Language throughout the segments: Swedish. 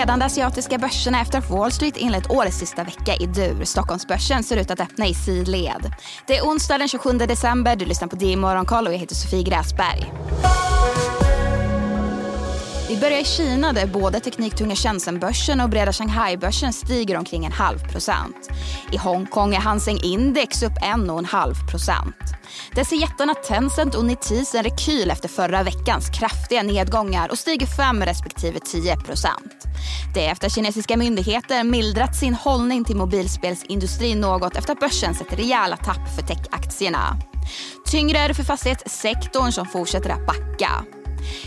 ledande asiatiska börserna efter att Wall Street inlett årets sista vecka i dur. Stockholmsbörsen ser ut att öppna i sidled. Det är onsdag den 27 december. Du lyssnar på DI Morgonkoll och jag heter Sofie Gräsberg. Vi börjar i Kina där både tekniktunga Shenzhenbörsen och breda Shanghai-börsen stiger omkring en halv procent. I Hongkong är Hang Seng Index upp en och en halv procent. Där ser jättarna Tencent och Nitis en rekyl efter förra veckans kraftiga nedgångar och stiger 5 respektive 10 procent. Det är efter att kinesiska myndigheter mildrat sin hållning till mobilspelsindustrin något efter att börsen sett rejäla tapp för techaktierna. Tyngre är det för fastighetssektorn som fortsätter att backa.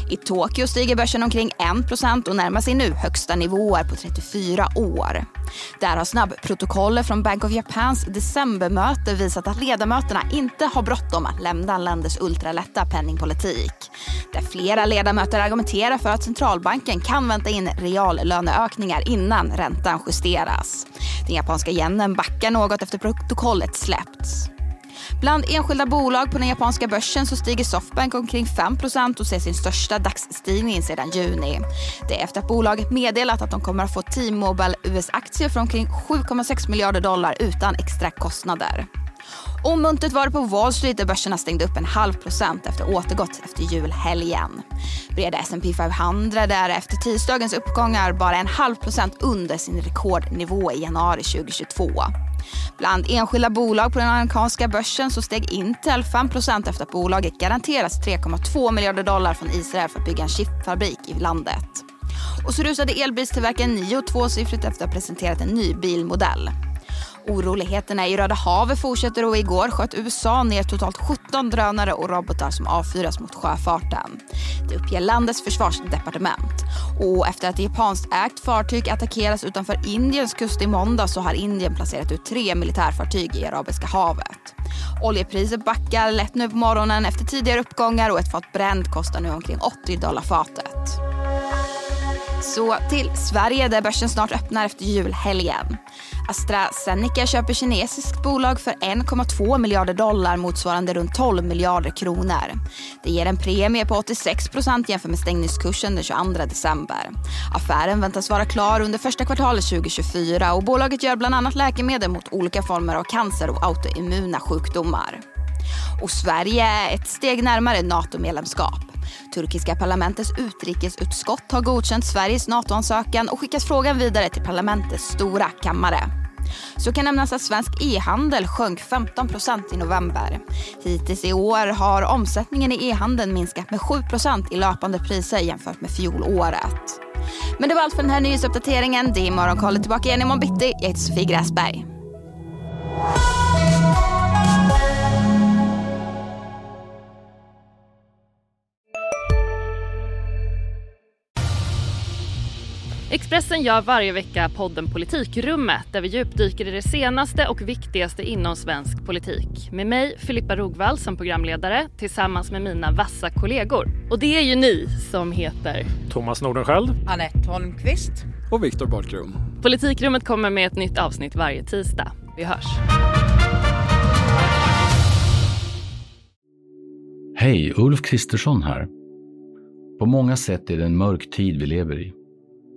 I Tokyo stiger börsen omkring 1% och närmar sig nu högsta nivåer på 34 år. Där har snabbprotokollet från Bank of Japans decembermöte visat att ledamöterna inte har bråttom att lämna landets ultralätta penningpolitik. Där flera ledamöter argumenterar för att centralbanken kan vänta in reallöneökningar innan räntan justeras. Den japanska yenen backar något efter protokollet släppts. Bland enskilda bolag på den japanska börsen så stiger Softbank omkring 5% och ser sin största dagsstigning sedan juni. Det är efter att bolaget meddelat att de kommer att få T-Mobile US-aktier för omkring 7,6 miljarder dollar utan extra kostnader. Omuntet var det på Wall Street där börserna stängde upp en halv procent efter återgått efter julhelgen. Breda S&P 500 är efter tisdagens uppgångar bara en halv procent under sin rekordnivå i januari 2022. Bland enskilda bolag på den amerikanska börsen så steg Intel 5% efter att bolaget garanteras 3,2 miljarder dollar från Israel för att bygga en chipfabrik i landet. Och så rusade elbilstillverkaren Nio tvåsiffrigt efter att ha presenterat en ny bilmodell. Oroligheterna i Röda havet fortsätter och igår sköt USA ner totalt 17 drönare och robotar som avfyras mot sjöfarten. Det uppger landets försvarsdepartement. Och efter att ett japanskt ägt fartyg attackeras utanför Indiens kust i måndag så har Indien placerat ut tre militärfartyg i Arabiska havet. Oljepriset backar lätt nu på morgonen efter tidigare uppgångar och ett fat bränt kostar nu omkring 80 dollar fatet. Så till Sverige där börsen snart öppnar efter julhelgen. AstraZeneca köper kinesiskt bolag för 1,2 miljarder dollar motsvarande runt 12 miljarder kronor. Det ger en premie på 86 procent jämfört med stängningskursen den 22 december. Affären väntas vara klar under första kvartalet 2024 och bolaget gör bland annat läkemedel mot olika former av cancer och autoimmuna sjukdomar. Och Sverige är ett steg närmare NATO-medlemskap. Turkiska parlamentets utrikesutskott har godkänt Sveriges NATO-ansökan och skickat frågan vidare till parlamentets stora kammare. Så kan nämnas att svensk e-handel sjönk 15% i november. Hittills i år har omsättningen i e-handeln minskat med 7% i löpande priser jämfört med fjolåret. Men det var allt för den här nyhetsuppdateringen. Det är Morgonkollet tillbaka igen imorgon bitti. Jag heter Sofie Gräsberg. Expressen gör varje vecka podden Politikrummet där vi djupdyker i det senaste och viktigaste inom svensk politik. Med mig, Filippa Rogvall, som programledare tillsammans med mina vassa kollegor. Och det är ju ni som heter Thomas Nordenskjöld, Anette Holmqvist och Viktor Bartkron. Politikrummet kommer med ett nytt avsnitt varje tisdag. Vi hörs. Hej, Ulf Kristersson här. På många sätt är det en mörk tid vi lever i.